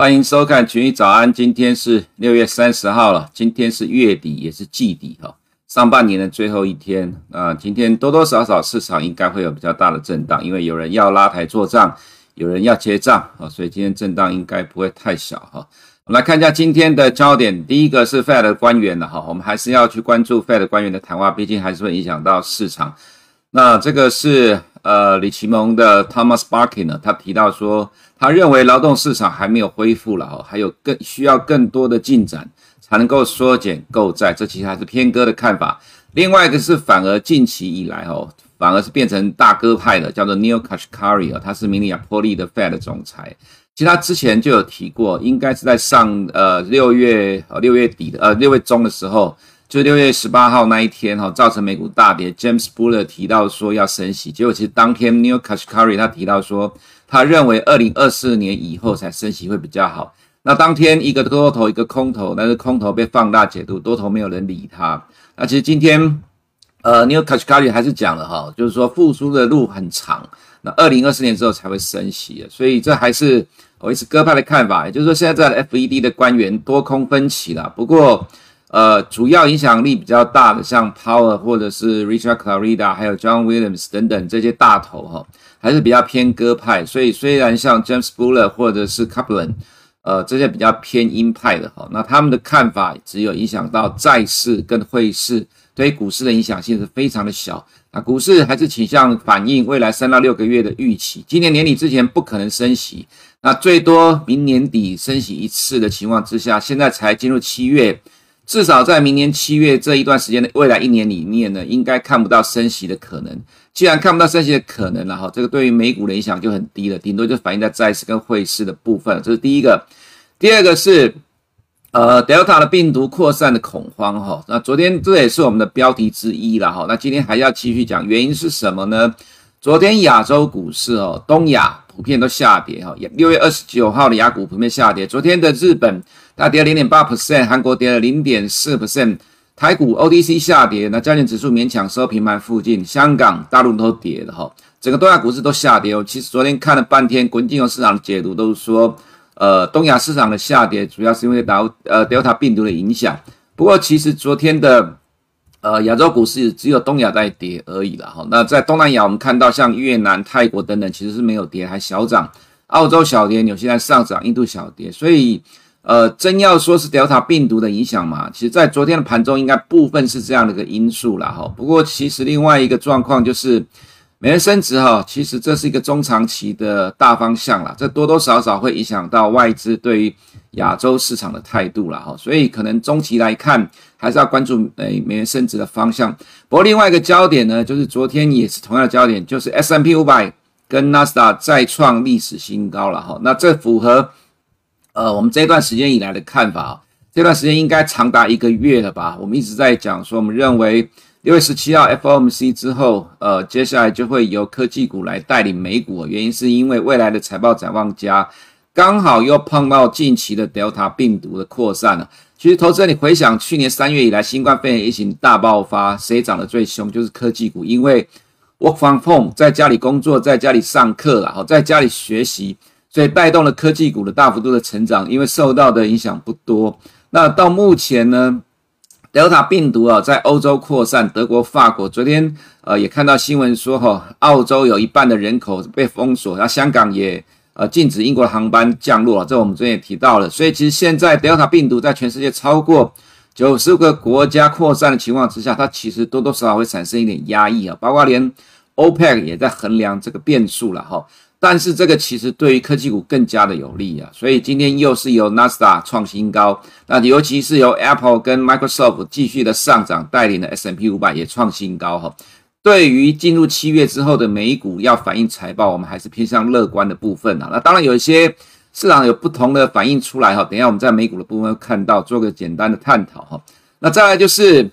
欢迎收看群益早安，今天是六月三十号了，今天是月底，也是季底哈，上半年的最后一天啊。今天多多少少市场应该会有比较大的震荡，因为有人要拉抬做账，有人要结账啊，所以今天震荡应该不会太小哈。我们来看一下今天的焦点，第一个是 Fed 官员的哈，我们还是要去关注 Fed 官员的谈话，毕竟还是会影响到市场。那这个是呃，李奇蒙的 Thomas Barkin 呢，他提到说，他认为劳动市场还没有恢复了哦，还有更需要更多的进展才能够缩减购债，这其实还是偏鸽的看法。另外一个是反而近期以来哦，反而是变成大鸽派的，叫做 Neil Kashkari 啊，他是明尼亚波利的 Fed 总裁。其实他之前就有提过，应该是在上呃六月呃六月底的呃六月中的时候。就六月十八号那一天哈，造成美股大跌。James Buller 提到说要升息，结果其实当天 Neel Kashkari 他提到说，他认为二零二四年以后才升息会比较好。那当天一个多头一个空头，但是空头被放大解读，多头没有人理他。那其实今天呃 Neel Kashkari 还是讲了哈，就是说复苏的路很长，那二零二四年之后才会升息，所以这还是我一直鸽派的看法，也就是说现在在 FED 的官员多空分歧啦。不过。呃，主要影响力比较大的，像 Power 或者是 Richard Clarida，还有 John Williams 等等这些大头哈，还是比较偏鸽派。所以虽然像 James Buller 或者是 Kaplan，呃，这些比较偏鹰派的哈，那他们的看法只有影响到债市跟汇市，对于股市的影响性是非常的小。那股市还是倾向反映未来三到六个月的预期，今年年底之前不可能升息，那最多明年底升息一次的情况之下，现在才进入七月。至少在明年七月这一段时间的未来一年里面呢，应该看不到升息的可能。既然看不到升息的可能了哈，这个对于美股的影响就很低了，顶多就反映在债市跟汇市的部分。这是第一个。第二个是，呃，Delta 的病毒扩散的恐慌哈。那昨天这也是我们的标题之一了哈。那今天还要继续讲，原因是什么呢？昨天亚洲股市哦，东亚普遍都下跌哈。六月二十九号的亚股普遍下跌。昨天的日本。大跌了零点八 percent，韩国跌了零点四 percent，台股 O D C 下跌，那加权指数勉强收平盘附近，香港、大陆都跌了哈，整个东亚股市都下跌哦。其实昨天看了半天，国际金融市场的解读都是说，呃，东亚市场的下跌主要是因为导呃 Delta 病毒的影响。不过其实昨天的呃亚洲股市只有东亚在跌而已了哈。那在东南亚，我们看到像越南、泰国等等，其实是没有跌，还小涨。澳洲小跌，纽西兰上涨，印度小跌，所以。呃，真要说是 Delta 病毒的影响嘛，其实，在昨天的盘中，应该部分是这样的一个因素了哈。不过，其实另外一个状况就是，美元升值哈，其实这是一个中长期的大方向了，这多多少少会影响到外资对于亚洲市场的态度了哈。所以，可能中期来看，还是要关注诶美元升值的方向。不过，另外一个焦点呢，就是昨天也是同样的焦点，就是 S&P 500跟纳斯达再创历史新高了哈。那这符合。呃，我们这段时间以来的看法，这段时间应该长达一个月了吧？我们一直在讲说，我们认为六月十七号 FOMC 之后，呃，接下来就会由科技股来带领美股。原因是因为未来的财报展望佳，刚好又碰到近期的 Delta 病毒的扩散了。其实，投资人，你回想去年三月以来，新冠肺炎疫情大爆发，谁涨得最凶？就是科技股，因为 Work from home，在家里工作，在家里上课了，好，在家里学习。所以带动了科技股的大幅度的成长，因为受到的影响不多。那到目前呢，Delta 病毒啊在欧洲扩散，德国、法国昨天呃也看到新闻说哈，澳洲有一半的人口被封锁，那香港也呃禁止英国的航班降落，这我们昨天也提到了。所以其实现在 Delta 病毒在全世界超过九十个国家扩散的情况之下，它其实多多少少会产生一点压抑啊，包括连 OPEC 也在衡量这个变数了哈。但是这个其实对于科技股更加的有利啊，所以今天又是由纳斯达创新高，那尤其是由 Apple 跟 Microsoft 继续的上涨，带领的 S&P 500也创新高哈。对于进入七月之后的美股要反映财报，我们还是偏向乐观的部分啊。那当然有一些市场有不同的反应出来哈，等一下我们在美股的部分会看到，做个简单的探讨哈。那再来就是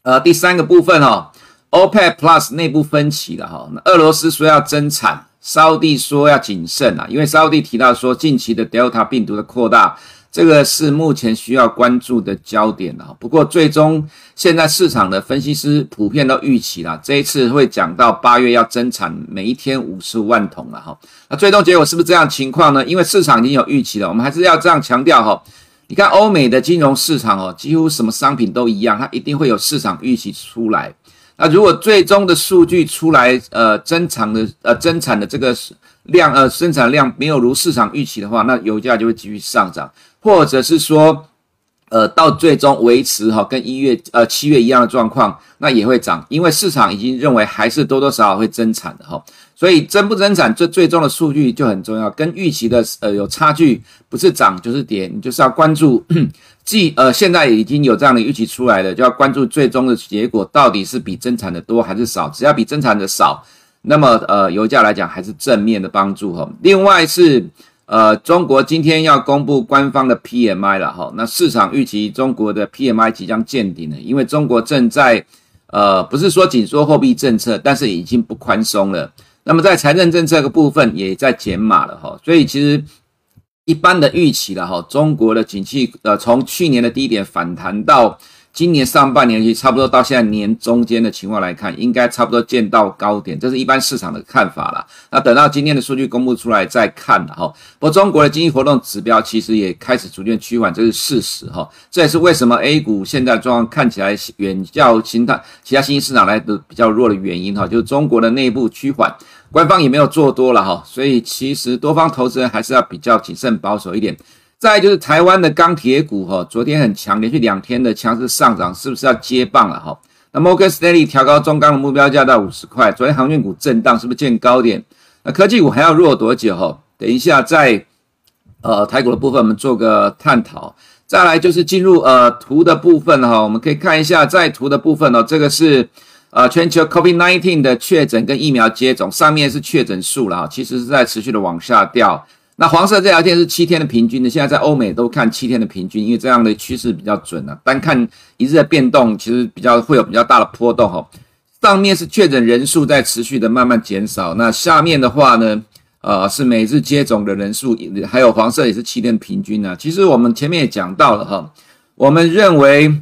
呃第三个部分哈，OPEC Plus 内部分歧了哈，那俄罗斯说要增产。沙乌地说要谨慎啊，因为沙乌地提到说，近期的 Delta 病毒的扩大，这个是目前需要关注的焦点啊。不过最终现在市场的分析师普遍都预期了，这一次会讲到八月要增产每一天五十万桶了哈。那最终结果是不是这样情况呢？因为市场已经有预期了，我们还是要这样强调哈。你看欧美的金融市场哦，几乎什么商品都一样，它一定会有市场预期出来。那如果最终的数据出来，呃，增产的呃增产的这个量呃生产量没有如市场预期的话，那油价就会继续上涨，或者是说，呃，到最终维持哈跟一月呃七月一样的状况，那也会涨，因为市场已经认为还是多多少少会增产的哈，所以增不增产这最终的数据就很重要，跟预期的呃有差距，不是涨就是跌，你就是要关注。既呃，现在已经有这样的预期出来了，就要关注最终的结果到底是比增产的多还是少。只要比增产的少，那么呃，油价来讲还是正面的帮助哈。另外是呃，中国今天要公布官方的 PMI 了哈，那市场预期中国的 PMI 即将见顶了，因为中国正在呃，不是说紧缩货币政策，但是已经不宽松了。那么在财政政策的部分也在减码了哈，所以其实。一般的预期了哈，中国的景气呃，从去年的低点反弹到今年上半年，其实差不多到现在年中间的情况来看，应该差不多见到高点，这是一般市场的看法了。那等到今天的数据公布出来再看了哈。不过中国的经济活动指标其实也开始逐渐趋缓，这是事实哈。这也是为什么 A 股现在状况看起来远较其他其他新兴市场来的比较弱的原因哈，就是中国的内部趋缓。官方也没有做多了哈，所以其实多方投资人还是要比较谨慎保守一点。再就是台湾的钢铁股哈，昨天很强，连续两天的强势上涨，是不是要接棒了哈？那摩根士丹利调高中钢的目标价到五十块，昨天航运股震荡，是不是见高点？那科技股还要弱多久哈？等一下在呃台股的部分，我们做个探讨。再来就是进入呃图的部分哈，我们可以看一下在图的部分哦，这个是。呃，全球 COVID-19 的确诊跟疫苗接种，上面是确诊数了哈，其实是在持续的往下掉。那黄色这条线是七天的平均的，现在在欧美都看七天的平均，因为这样的趋势比较准啊。单看一日的变动，其实比较会有比较大的波动哈。上面是确诊人数在持续的慢慢减少，那下面的话呢，呃，是每日接种的人数，还有黄色也是七天平均呢。其实我们前面也讲到了哈，我们认为。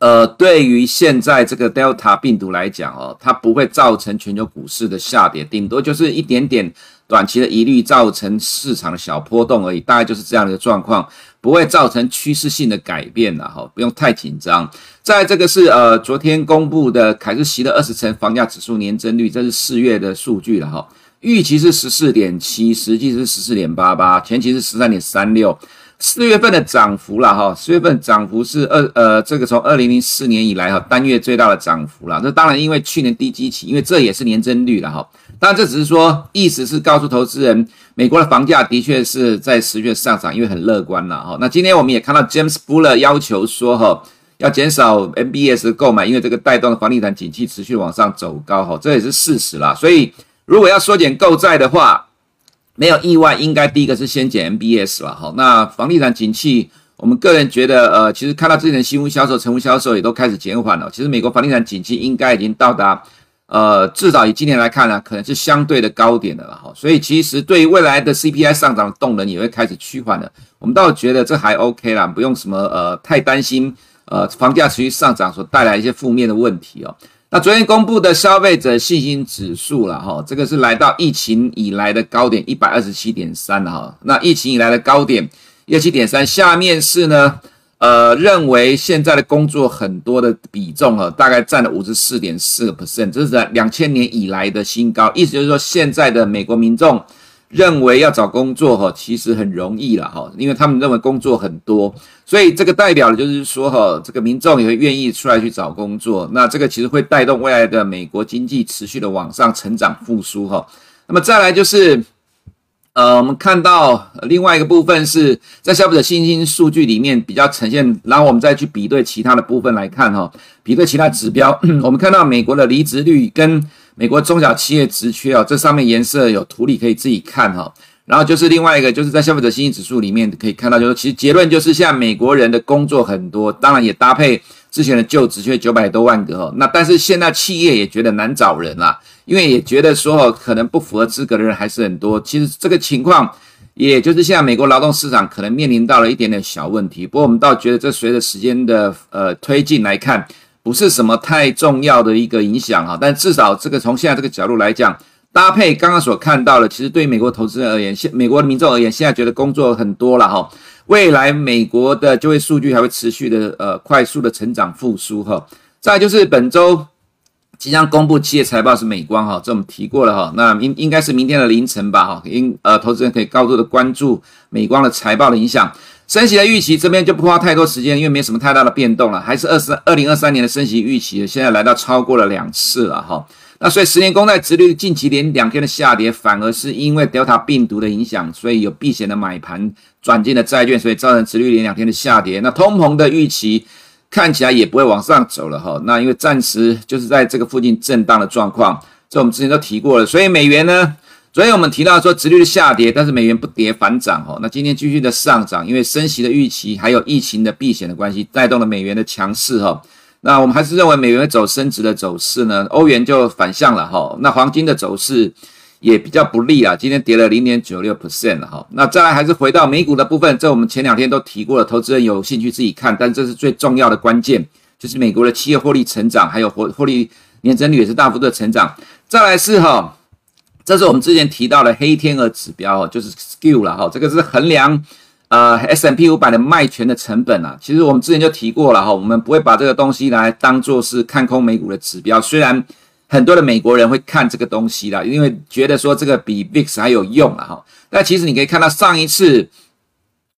呃，对于现在这个 Delta 病毒来讲哦，它不会造成全球股市的下跌，顶多就是一点点短期的疑虑造成市场的小波动而已，大概就是这样的一个状况，不会造成趋势性的改变了哈，不用太紧张。在这个是呃昨天公布的凯斯席勒二十城房价指数年增率，这是四月的数据了哈，预期是十四点七，实际是十四点八八，前期是十三点三六。四月份的涨幅了哈，四月份涨幅是二呃，这个从二零零四年以来哈单月最大的涨幅了。这当然因为去年低基期，因为这也是年增率了哈。当然这只是说意思是告诉投资人，美国的房价的确是在持续上涨，因为很乐观了哈。那今天我们也看到 James Buller 要求说哈，要减少 MBS 购买，因为这个带动的房地产景气持续往上走高哈，这也是事实啦。所以如果要缩减购债的话，没有意外，应该第一个是先减 MBS 了哈。那房地产景气，我们个人觉得，呃，其实看到之前的新屋销售、成屋销售也都开始减缓了。其实美国房地产景气应该已经到达，呃，至少以今年来看呢，可能是相对的高点的了哈。所以其实对于未来的 CPI 上涨的动能也会开始趋缓了。我们倒觉得这还 OK 啦，不用什么呃太担心，呃，房价持续上涨所带来一些负面的问题哦。那昨天公布的消费者信心指数了哈，这个是来到疫情以来的高点一百二十七点三哈。那疫情以来的高点一二七点三，下面是呢，呃，认为现在的工作很多的比重啊，大概占了五十四点四个 percent，这是在两千年以来的新高。意思就是说，现在的美国民众。认为要找工作哈，其实很容易了哈，因为他们认为工作很多，所以这个代表的就是说哈，这个民众也会愿意出来去找工作，那这个其实会带动未来的美国经济持续的往上成长复苏哈。那么再来就是，呃，我们看到另外一个部分是在消费者信心数据里面比较呈现，然后我们再去比对其他的部分来看哈，比对其他指标，我们看到美国的离职率跟。美国中小企业职缺啊，这上面颜色有图例可以自己看哈。然后就是另外一个，就是在消费者信心指数里面可以看到，就是其实结论就是，现在美国人的工作很多，当然也搭配之前的旧职缺九百多万个哈。那但是现在企业也觉得难找人啦，因为也觉得说可能不符合资格的人还是很多。其实这个情况也就是现在美国劳动市场可能面临到了一点点小问题。不过我们倒觉得这随着时间的呃推进来看，不是什么太重要的一个影响哈。但至少这个从现在这个角度来讲，搭配刚刚所看到的，其实对美国投资人而言，现美国的民众而言，现在觉得工作很多了哈。未来美国的就业数据还会持续的呃快速的成长复苏哈。再就是本周即将公布企业财报是美光哈，这我们提过了哈。那应应该是明天的凌晨吧哈，应呃投资人可以高度的关注美光的财报的影响。升息的预期这边就不花太多时间，因为没什么太大的变动了，还是二十二零二三年的升息预期，现在来到超过了两次了哈。那所以十年公债殖率近期连两天的下跌，反而是因为 Delta 病毒的影响，所以有避险的买盘转进了债券，所以造成殖率连两天的下跌。那通膨的预期看起来也不会往上走了哈。那因为暂时就是在这个附近震荡的状况，这我们之前都提过了。所以美元呢，昨天我们提到说殖利率下跌，但是美元不跌反涨哦。那今天继续的上涨，因为升息的预期还有疫情的避险的关系，带动了美元的强势哈。那我们还是认为美元走升值的走势呢，欧元就反向了哈。那黄金的走势也比较不利啊，今天跌了零点九六 percent 了哈。那再来还是回到美股的部分，这我们前两天都提过了，投资人有兴趣自己看，但这是最重要的关键，就是美国的企业获利成长，还有获获利年增率也是大幅度的成长。再来是哈，这是我们之前提到的黑天鹅指标，就是 Skew 了哈，这个是衡量。呃 S M P 五百的卖权的成本啊，其实我们之前就提过了哈，我们不会把这个东西来当做是看空美股的指标。虽然很多的美国人会看这个东西啦，因为觉得说这个比 VIX 还有用了哈。但其实你可以看到上一次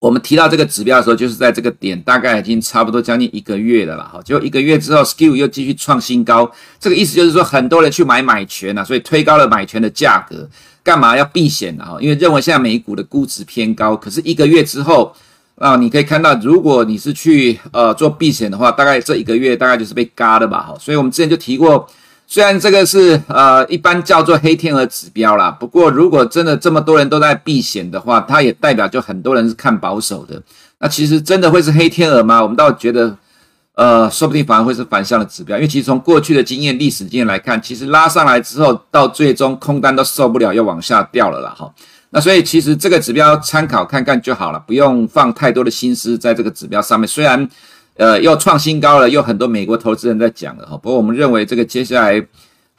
我们提到这个指标的时候，就是在这个点，大概已经差不多将近一个月了啦哈。就一个月之后，skill 又继续创新高，这个意思就是说很多人去买买权啊，所以推高了买权的价格。干嘛要避险呢？哈，因为认为现在美股的估值偏高，可是一个月之后啊，你可以看到，如果你是去呃做避险的话，大概这一个月大概就是被嘎的吧，哈。所以我们之前就提过，虽然这个是呃一般叫做黑天鹅指标啦，不过如果真的这么多人都在避险的话，它也代表就很多人是看保守的。那其实真的会是黑天鹅吗？我们倒觉得。呃，说不定反而会是反向的指标，因为其实从过去的经验、历史经验来看，其实拉上来之后，到最终空单都受不了，又往下掉了啦。哈。那所以其实这个指标参考看看就好了，不用放太多的心思在这个指标上面。虽然呃又创新高了，又很多美国投资人在讲了哈。不过我们认为这个接下来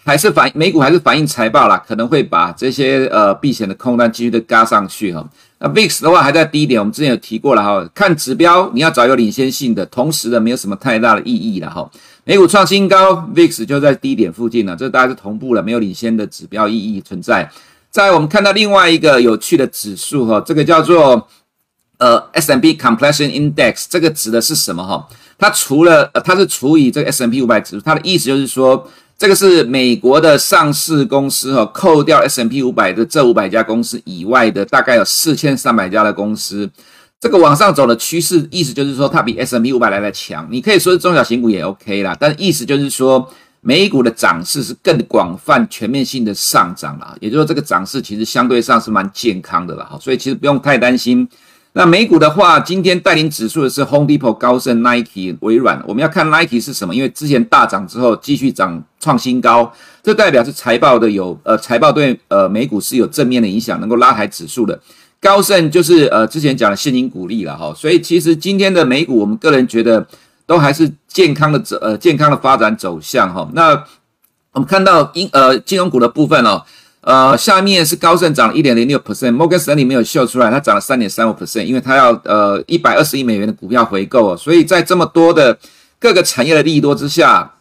还是反美股还是反映财报啦，可能会把这些呃避险的空单继续的嘎上去哈。那 VIX 的话还在低点，我们之前有提过了哈。看指标，你要找有领先性的，同时的没有什么太大的意义了哈。美股创新高，VIX 就在低点附近了，这大概是同步了，没有领先的指标意义存在。在我们看到另外一个有趣的指数哈，这个叫做呃 S&P Compression Index，这个指的是什么哈？它除了呃它是除以这个 S&P 五百指数，它的意思就是说。这个是美国的上市公司哈，扣掉 S&P 五百的这五百家公司以外的，大概有四千三百家的公司。这个往上走的趋势，意思就是说它比 S&P 五百来的强。你可以说是中小型股也 OK 啦，但意思就是说美股的涨势是更广泛、全面性的上涨了。也就是说，这个涨势其实相对上是蛮健康的了哈，所以其实不用太担心。那美股的话，今天带领指数的是 Home Depot、高盛、Nike、微软。我们要看 Nike 是什么？因为之前大涨之后继续涨创新高，这代表是财报的有呃财报对呃美股是有正面的影响，能够拉抬指数的。高盛就是呃之前讲的现金股利了哈，所以其实今天的美股，我们个人觉得都还是健康的走呃健康的发展走向哈。那我们看到金呃金融股的部分哦。呃，下面是高盛涨了一点零六 percent，Morgan Stanley 没有秀出来，它涨了三点三五 percent，因为它要呃一百二十亿美元的股票回购哦，所以在这么多的各个产业的利多之下，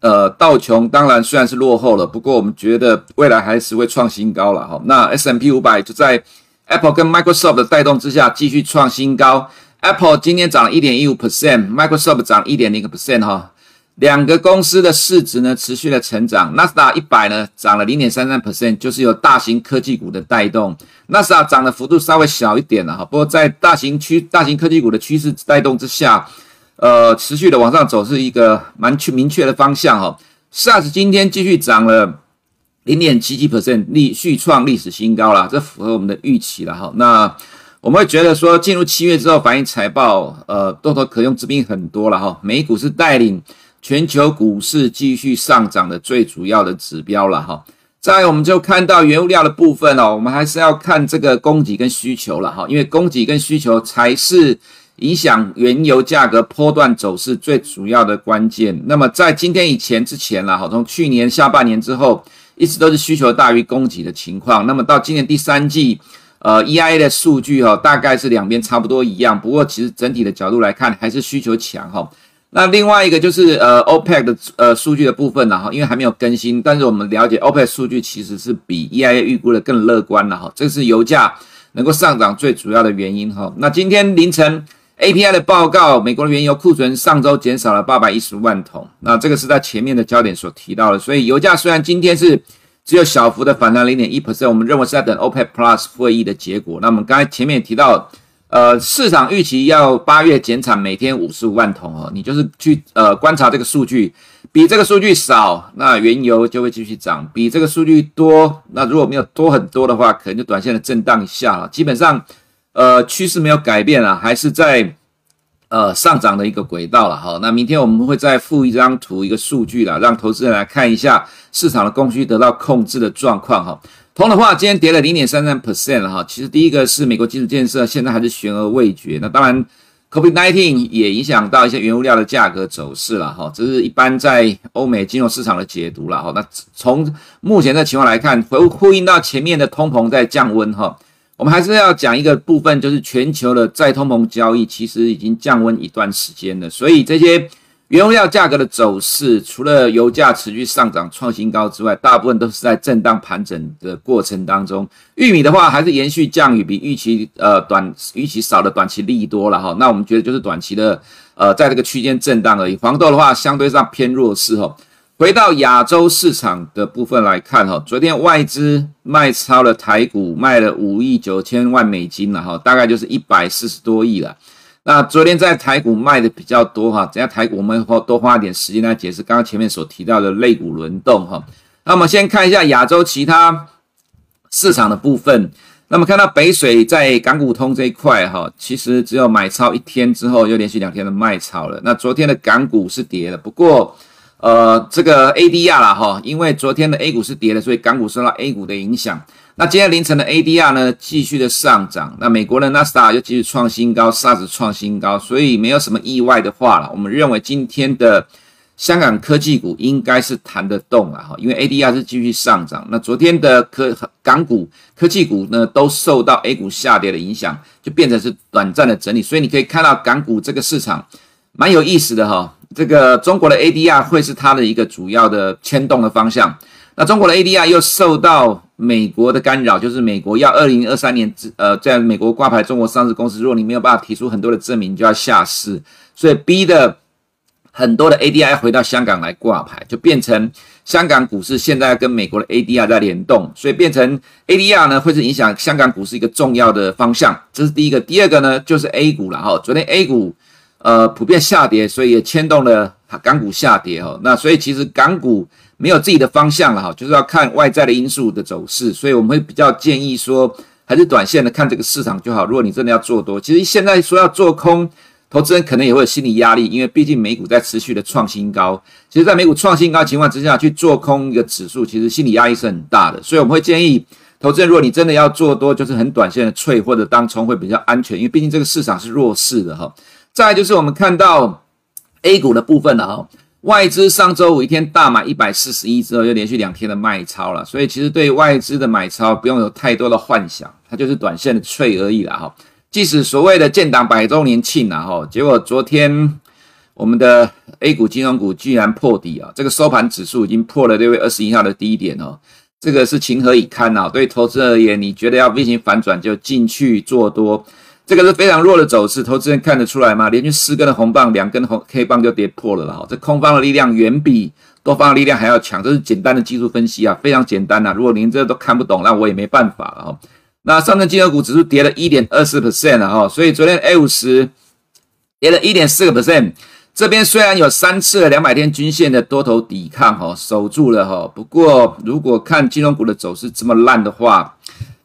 呃，道琼当然虽然是落后了，不过我们觉得未来还是会创新高了哈。那 S M P 五百就在 Apple 跟 Microsoft 的带动之下继续创新高，Apple 今天涨了一点一五 percent，Microsoft 涨一点零个 percent 哈。两个公司的市值呢持续的成长，纳斯达一百呢涨了零点三三 percent，就是由大型科技股的带动。纳斯达涨的幅度稍微小一点了哈，不过在大型区大型科技股的趋势带动之下，呃，持续的往上走是一个蛮去明确的方向哈。SaaS 今天继续涨了零点七七 percent，历续创历史新高了，这符合我们的预期了哈。那我们会觉得说，进入七月之后反映财报，呃，多头可用之兵很多了哈。美股是带领。全球股市继续上涨的最主要的指标了哈。再来我们就看到原物料的部分哦，我们还是要看这个供给跟需求了哈，因为供给跟需求才是影响原油价格波段走势最主要的关键。那么在今天以前之前了哈，从去年下半年之后，一直都是需求大于供给的情况。那么到今年第三季，呃，EIA 的数据哈，大概是两边差不多一样。不过其实整体的角度来看，还是需求强哈。那另外一个就是呃，OPEC 的呃数据的部分呢哈，因为还没有更新，但是我们了解 OPEC 数据其实是比 EIA 预估的更乐观了哈。这是油价能够上涨最主要的原因哈。那今天凌晨 API 的报告，美国的原油库存上周减少了八百一十万桶，那这个是在前面的焦点所提到的。所以油价虽然今天是只有小幅的反弹零点一 percent，我们认为是在等 OPEC Plus 会议的结果。那我们刚才前面也提到。呃，市场预期要八月减产每天五十五万桶哦，你就是去呃观察这个数据，比这个数据少，那原油就会继续涨；比这个数据多，那如果没有多很多的话，可能就短线的震荡一下了。基本上，呃，趋势没有改变啊，还是在呃上涨的一个轨道了哈。那明天我们会再附一张图，一个数据了，让投资人来看一下市场的供需得到控制的状况哈。铜的话，今天跌了零点三三 percent 哈。其实第一个是美国基础建设现在还是悬而未决。那当然，COVID-19 也影响到一些原物料的价格走势了哈。这是一般在欧美金融市场的解读了哈。那从目前的情况来看，回呼应到前面的通膨在降温哈。我们还是要讲一个部分，就是全球的再通膨交易其实已经降温一段时间了，所以这些。原油料价格的走势，除了油价持续上涨创新高之外，大部分都是在震荡盘整的过程当中。玉米的话，还是延续降雨，比预期呃短预期少的短期利多了哈。那我们觉得就是短期的呃在这个区间震荡而已。黄豆的话，相对上偏弱势哈。回到亚洲市场的部分来看哈，昨天外资卖超了台股，卖了五亿九千万美金了哈，大概就是一百四十多亿了。那昨天在台股卖的比较多哈，等下台股我们会多花点时间来解释刚刚前面所提到的类股轮动哈。那我们先看一下亚洲其他市场的部分。那么看到北水在港股通这一块哈，其实只有买超一天之后，又连续两天的卖超了。那昨天的港股是跌的，不过呃这个 ADR 啦哈，因为昨天的 A 股是跌的，所以港股受到 A 股的影响。那今天凌晨的 ADR 呢，继续的上涨。那美国的纳斯达又继续创新高，SARS 创新高，所以没有什么意外的话了。我们认为今天的香港科技股应该是弹得动了哈，因为 ADR 是继续上涨。那昨天的科港股科技股呢，都受到 A 股下跌的影响，就变成是短暂的整理。所以你可以看到港股这个市场蛮有意思的哈。这个中国的 ADR 会是它的一个主要的牵动的方向。那中国的 ADR 又受到美国的干扰，就是美国要二零二三年之呃，在美国挂牌中国上市公司，如果你没有办法提出很多的证明，就要下市，所以逼的很多的 ADR 回到香港来挂牌，就变成香港股市现在跟美国的 ADR 在联动，所以变成 ADR 呢会是影响香港股市一个重要的方向，这是第一个。第二个呢就是 A 股了哈，昨天 A 股呃普遍下跌，所以也牵动了港股下跌哈。那所以其实港股。没有自己的方向了哈，就是要看外在的因素的走势，所以我们会比较建议说，还是短线的看这个市场就好。如果你真的要做多，其实现在说要做空，投资人可能也会有心理压力，因为毕竟美股在持续的创新高。其实，在美股创新高情况之下去做空一个指数，其实心理压力是很大的。所以我们会建议投资人，如果你真的要做多，就是很短线的 trade 或者当冲会比较安全，因为毕竟这个市场是弱势的哈。再就是我们看到 A 股的部分了哈。外资上周五一天大买一百四十亿之后，又连续两天的卖超了，所以其实对外资的买超不用有太多的幻想，它就是短线的脆而已了哈。即使所谓的建档百周年庆了哈，结果昨天我们的 A 股金融股居然破底啊，这个收盘指数已经破了六月二十一号的低点哦，这个是情何以堪呐？对投资而言，你觉得要 V 型反转就进去做多。这个是非常弱的走势，投资人看得出来吗？连续四根的红棒，两根红 K 棒就跌破了了哈。这空方的力量远比多方的力量还要强，这是简单的技术分析啊，非常简单呐、啊。如果您这都看不懂，那我也没办法了哈。那上证综合股指数跌了一点二四 percent 了哈，所以昨天 A 五十跌了一点四个 percent。这边虽然有三次的两百天均线的多头抵抗哈，守住了哈。不过如果看金融股的走势这么烂的话，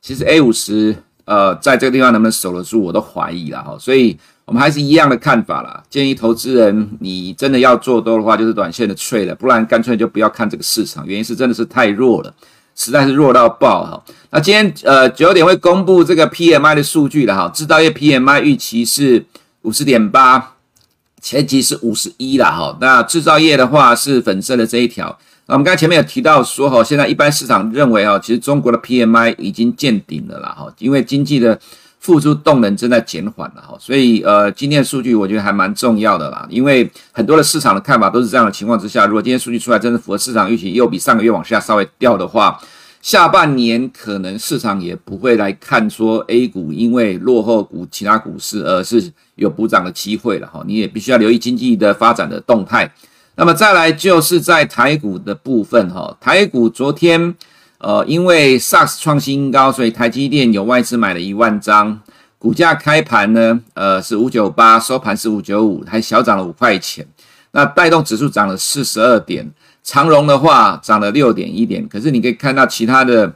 其实 A 五十。呃，在这个地方能不能守得住，我都怀疑了哈，所以我们还是一样的看法啦。建议投资人，你真的要做多的话，就是短线的脆了，不然干脆就不要看这个市场。原因是真的是太弱了。实在是弱到爆哈。那今天呃九点会公布这个 PMI 的数据了哈，制造业 PMI 预期是五十点八，前期是五十一了哈。那制造业的话是粉色的这一条。那我们刚才前面有提到说哈，现在一般市场认为哈，其实中国的 PMI 已经见顶了啦哈，因为经济的复苏动能正在减缓了哈，所以呃今天的数据我觉得还蛮重要的啦，因为很多的市场的看法都是这样的情况之下，如果今天数据出来真的符合市场预期，又比上个月往下稍微掉的话，下半年可能市场也不会来看说 A 股因为落后股其他股市而是有补涨的机会了哈，你也必须要留意经济的发展的动态。那么再来就是在台股的部分哈，台股昨天呃因为 SARS 创新高，所以台积电有外资买了一万张，股价开盘呢呃是五九八，收盘是五九五，还小涨了五块钱，那带动指数涨了四十二点，长荣的话涨了六点一点，可是你可以看到其他的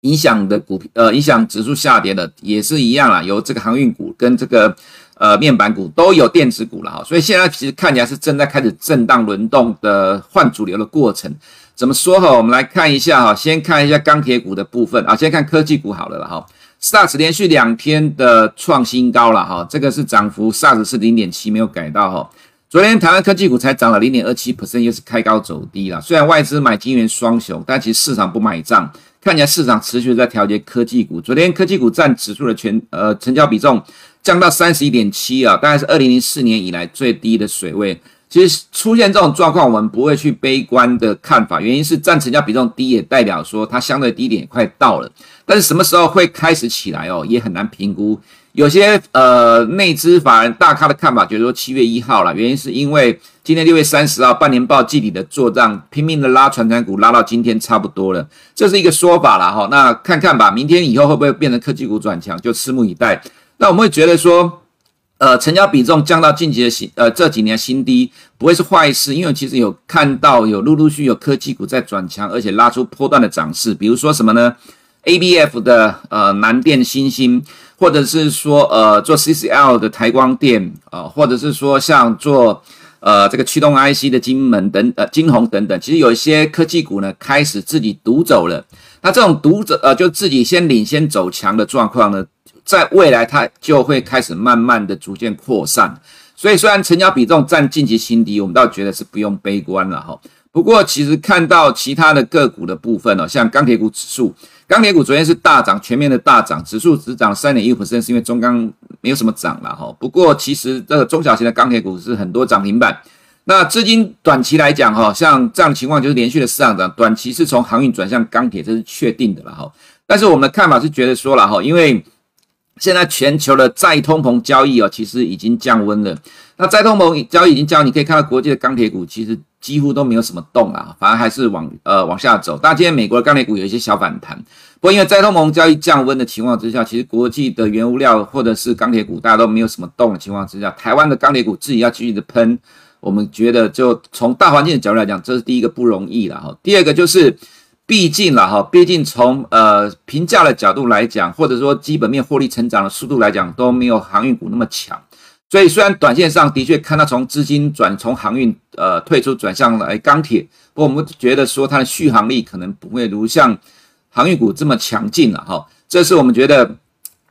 影响的股票呃影响指数下跌的也是一样啦，有这个航运股跟这个。呃，面板股都有电子股了哈，所以现在其实看起来是正在开始震荡轮动的换主流的过程。怎么说哈？我们来看一下哈，先看一下钢铁股的部分啊，先看科技股好了了哈。SARS 连续两天的创新高了哈，这个是涨幅，SARS 是零点七没有改到哈。昨天台湾科技股才涨了零点二七 percent，又是开高走低了。虽然外资买金元双雄，但其实市场不买账。看起来市场持续在调节科技股。昨天科技股占指数的全呃成交比重降到三十一点七啊，大概是二零零四年以来最低的水位。其实出现这种状况，我们不会去悲观的看法，原因是占成交比重低，也代表说它相对低点也快到了。但是什么时候会开始起来哦，也很难评估。有些呃内资法人大咖的看法，觉得说七月一号了，原因是因为。今天六月三十号，半年报季底的做账，拼命的拉传产股，拉到今天差不多了，这是一个说法了哈。那看看吧，明天以后会不会变成科技股转强，就拭目以待。那我们会觉得说，呃，成交比重降到近期的新呃这几年新低，不会是坏事，因为其实有看到有陆陆续有科技股在转强，而且拉出波段的涨势，比如说什么呢？ABF 的呃南电、新星，或者是说呃做 CCL 的台光电啊、呃，或者是说像做。呃，这个驱动 IC 的金门等呃金鸿等等，其实有一些科技股呢开始自己独走了。那这种独走呃，就自己先领先走强的状况呢，在未来它就会开始慢慢的逐渐扩散。所以虽然成交比重占近期新低，我们倒觉得是不用悲观了哈。不过其实看到其他的个股的部分哦，像钢铁股指数。钢铁股昨天是大涨，全面的大涨，指数只涨三点一五%，是因为中钢没有什么涨了哈。不过其实这个中小型的钢铁股是很多涨停板。那资金短期来讲哈，像这样的情况就是连续的上涨，短期是从航运转向钢铁，这是确定的了哈。但是我们的看法是觉得说了哈，因为现在全球的再通膨交易哦，其实已经降温了。那再通膨交易已经降，你可以看到国际的钢铁股其实。几乎都没有什么动啊，反而还是往呃往下走。但今天美国的钢铁股有一些小反弹，不过因为在通膨交易降温的情况之下，其实国际的原物料或者是钢铁股大家都没有什么动的情况之下，台湾的钢铁股自己要继续的喷，我们觉得就从大环境的角度来讲，这是第一个不容易了哈。第二个就是，毕竟了哈，毕竟从呃评价的角度来讲，或者说基本面获利成长的速度来讲，都没有航运股那么强。所以虽然短线上的确看到从资金转从航运呃退出转向来钢铁，不过我们觉得说它的续航力可能不会如像航运股这么强劲了哈。这是我们觉得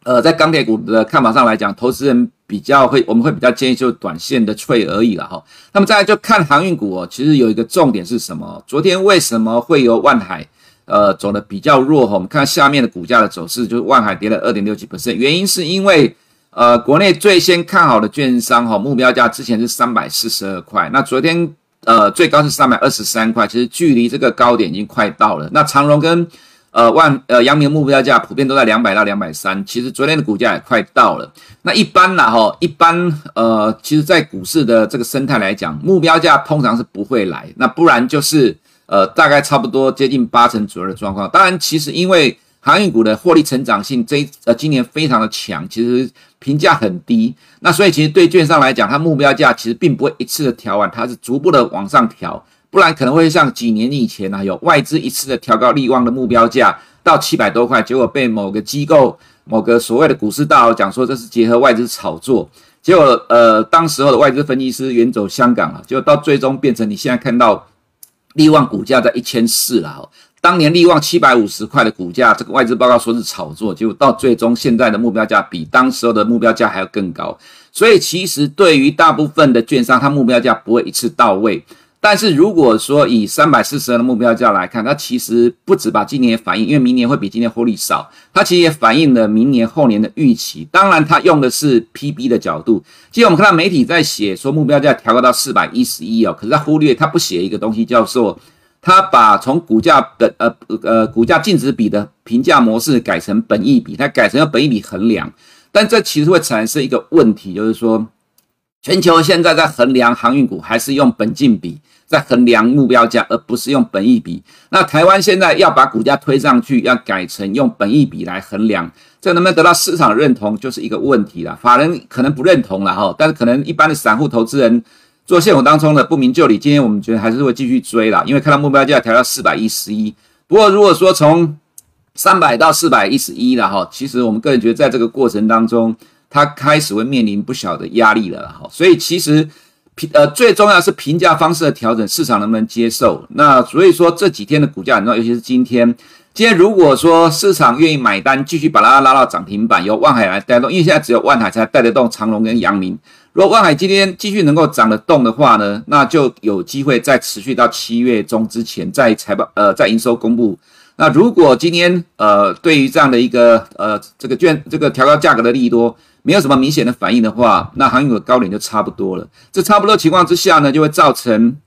呃在钢铁股的看法上来讲，投资人比较会我们会比较建议就短线的脆而已了哈。那么再来就看航运股哦，其实有一个重点是什么？昨天为什么会由万海呃走的比较弱哈？我们看下面的股价的走势，就是万海跌了二点六几%，原因是因为。呃，国内最先看好的券商哈，目标价之前是三百四十二块，那昨天呃最高是三百二十三块，其实距离这个高点已经快到了。那长荣跟呃万呃阳明目标价普遍都在两百到两百三，其实昨天的股价也快到了。那一般啦哈，一般呃，其实在股市的这个生态来讲，目标价通常是不会来，那不然就是呃大概差不多接近八成左右的状况。当然，其实因为航运股的获利成长性这呃今年非常的强，其实评价很低，那所以其实对券商来讲，它目标价其实并不会一次的调完，它是逐步的往上调，不然可能会像几年以前啊，有外资一次的调高力旺的目标价到七百多块，结果被某个机构、某个所谓的股市大佬讲说这是结合外资炒作，结果呃当时候的外资分析师远走香港了，结果到最终变成你现在看到力旺股价在一千四了。当年力旺七百五十块的股价，这个外资报告说是炒作，结果到最终现在的目标价比当时候的目标价还要更高。所以其实对于大部分的券商，它目标价不会一次到位。但是如果说以三百四十二的目标价来看，它其实不止把今年反映，因为明年会比今年获利少，它其实也反映了明年后年的预期。当然，它用的是 PB 的角度。其实我们看到媒体在写说目标价调高到四百一十一哦，可是它忽略，它不写一个东西叫做。他把从股价的呃呃股价净值比的评价模式改成本益比，他改成了本益比衡量，但这其实会产生一个问题，就是说，全球现在在衡量航运股还是用本净比在衡量目标价，而不是用本益比。那台湾现在要把股价推上去，要改成用本益比来衡量，这能不能得到市场认同，就是一个问题了。法人可能不认同了哈，但是可能一般的散户投资人。做现股当中的不明就里，今天我们觉得还是会继续追啦，因为看到目标价调到四百一十一。不过如果说从三百到四百一十一了哈，其实我们个人觉得在这个过程当中，它开始会面临不小的压力了哈。所以其实评呃最重要是评价方式的调整，市场能不能接受？那所以说这几天的股价很重要，尤其是今天。今天如果说市场愿意买单，继续把它拉到涨停板，由万海来带动，因为现在只有万海才带得动长隆跟阳明。如果万海今天继续能够涨得动的话呢，那就有机会再持续到七月中之前，在财报呃在营收公布。那如果今天呃对于这样的一个呃这个券这个调高价格的利多没有什么明显的反应的话，那航运股的高点就差不多了。这差不多情况之下呢，就会造成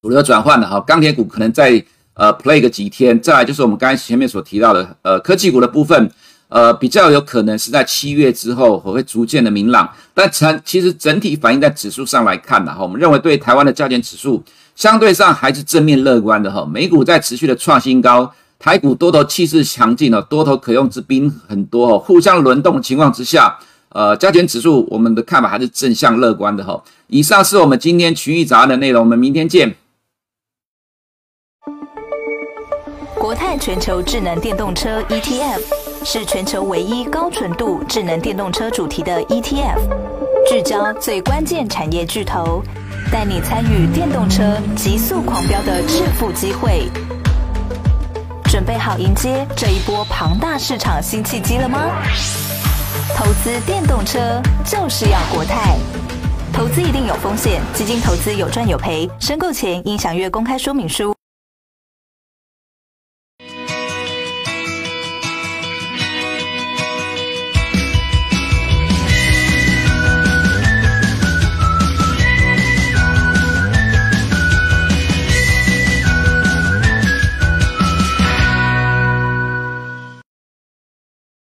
主流转换的哈，钢铁股可能在呃 play 个几天，再来就是我们刚才前面所提到的呃科技股的部分。呃，比较有可能是在七月之后会逐渐的明朗，但成其实整体反映在指数上来看呢，哈，我们认为对台湾的加权指数相对上还是正面乐观的哈。美股在持续的创新高，台股多头气势强劲哦，多头可用之兵很多哦，互相轮动的情况之下，呃，加权指数我们的看法还是正向乐观的哈。以上是我们今天群益杂的内容，我们明天见。泰全球智能电动车 ETF。是全球唯一高纯度智能电动车主题的 ETF，聚焦最关键产业巨头，带你参与电动车急速狂飙的致富机会。准备好迎接这一波庞大市场新契机了吗？投资电动车就是要国泰。投资一定有风险，基金投资有赚有赔，申购前应详阅公开说明书。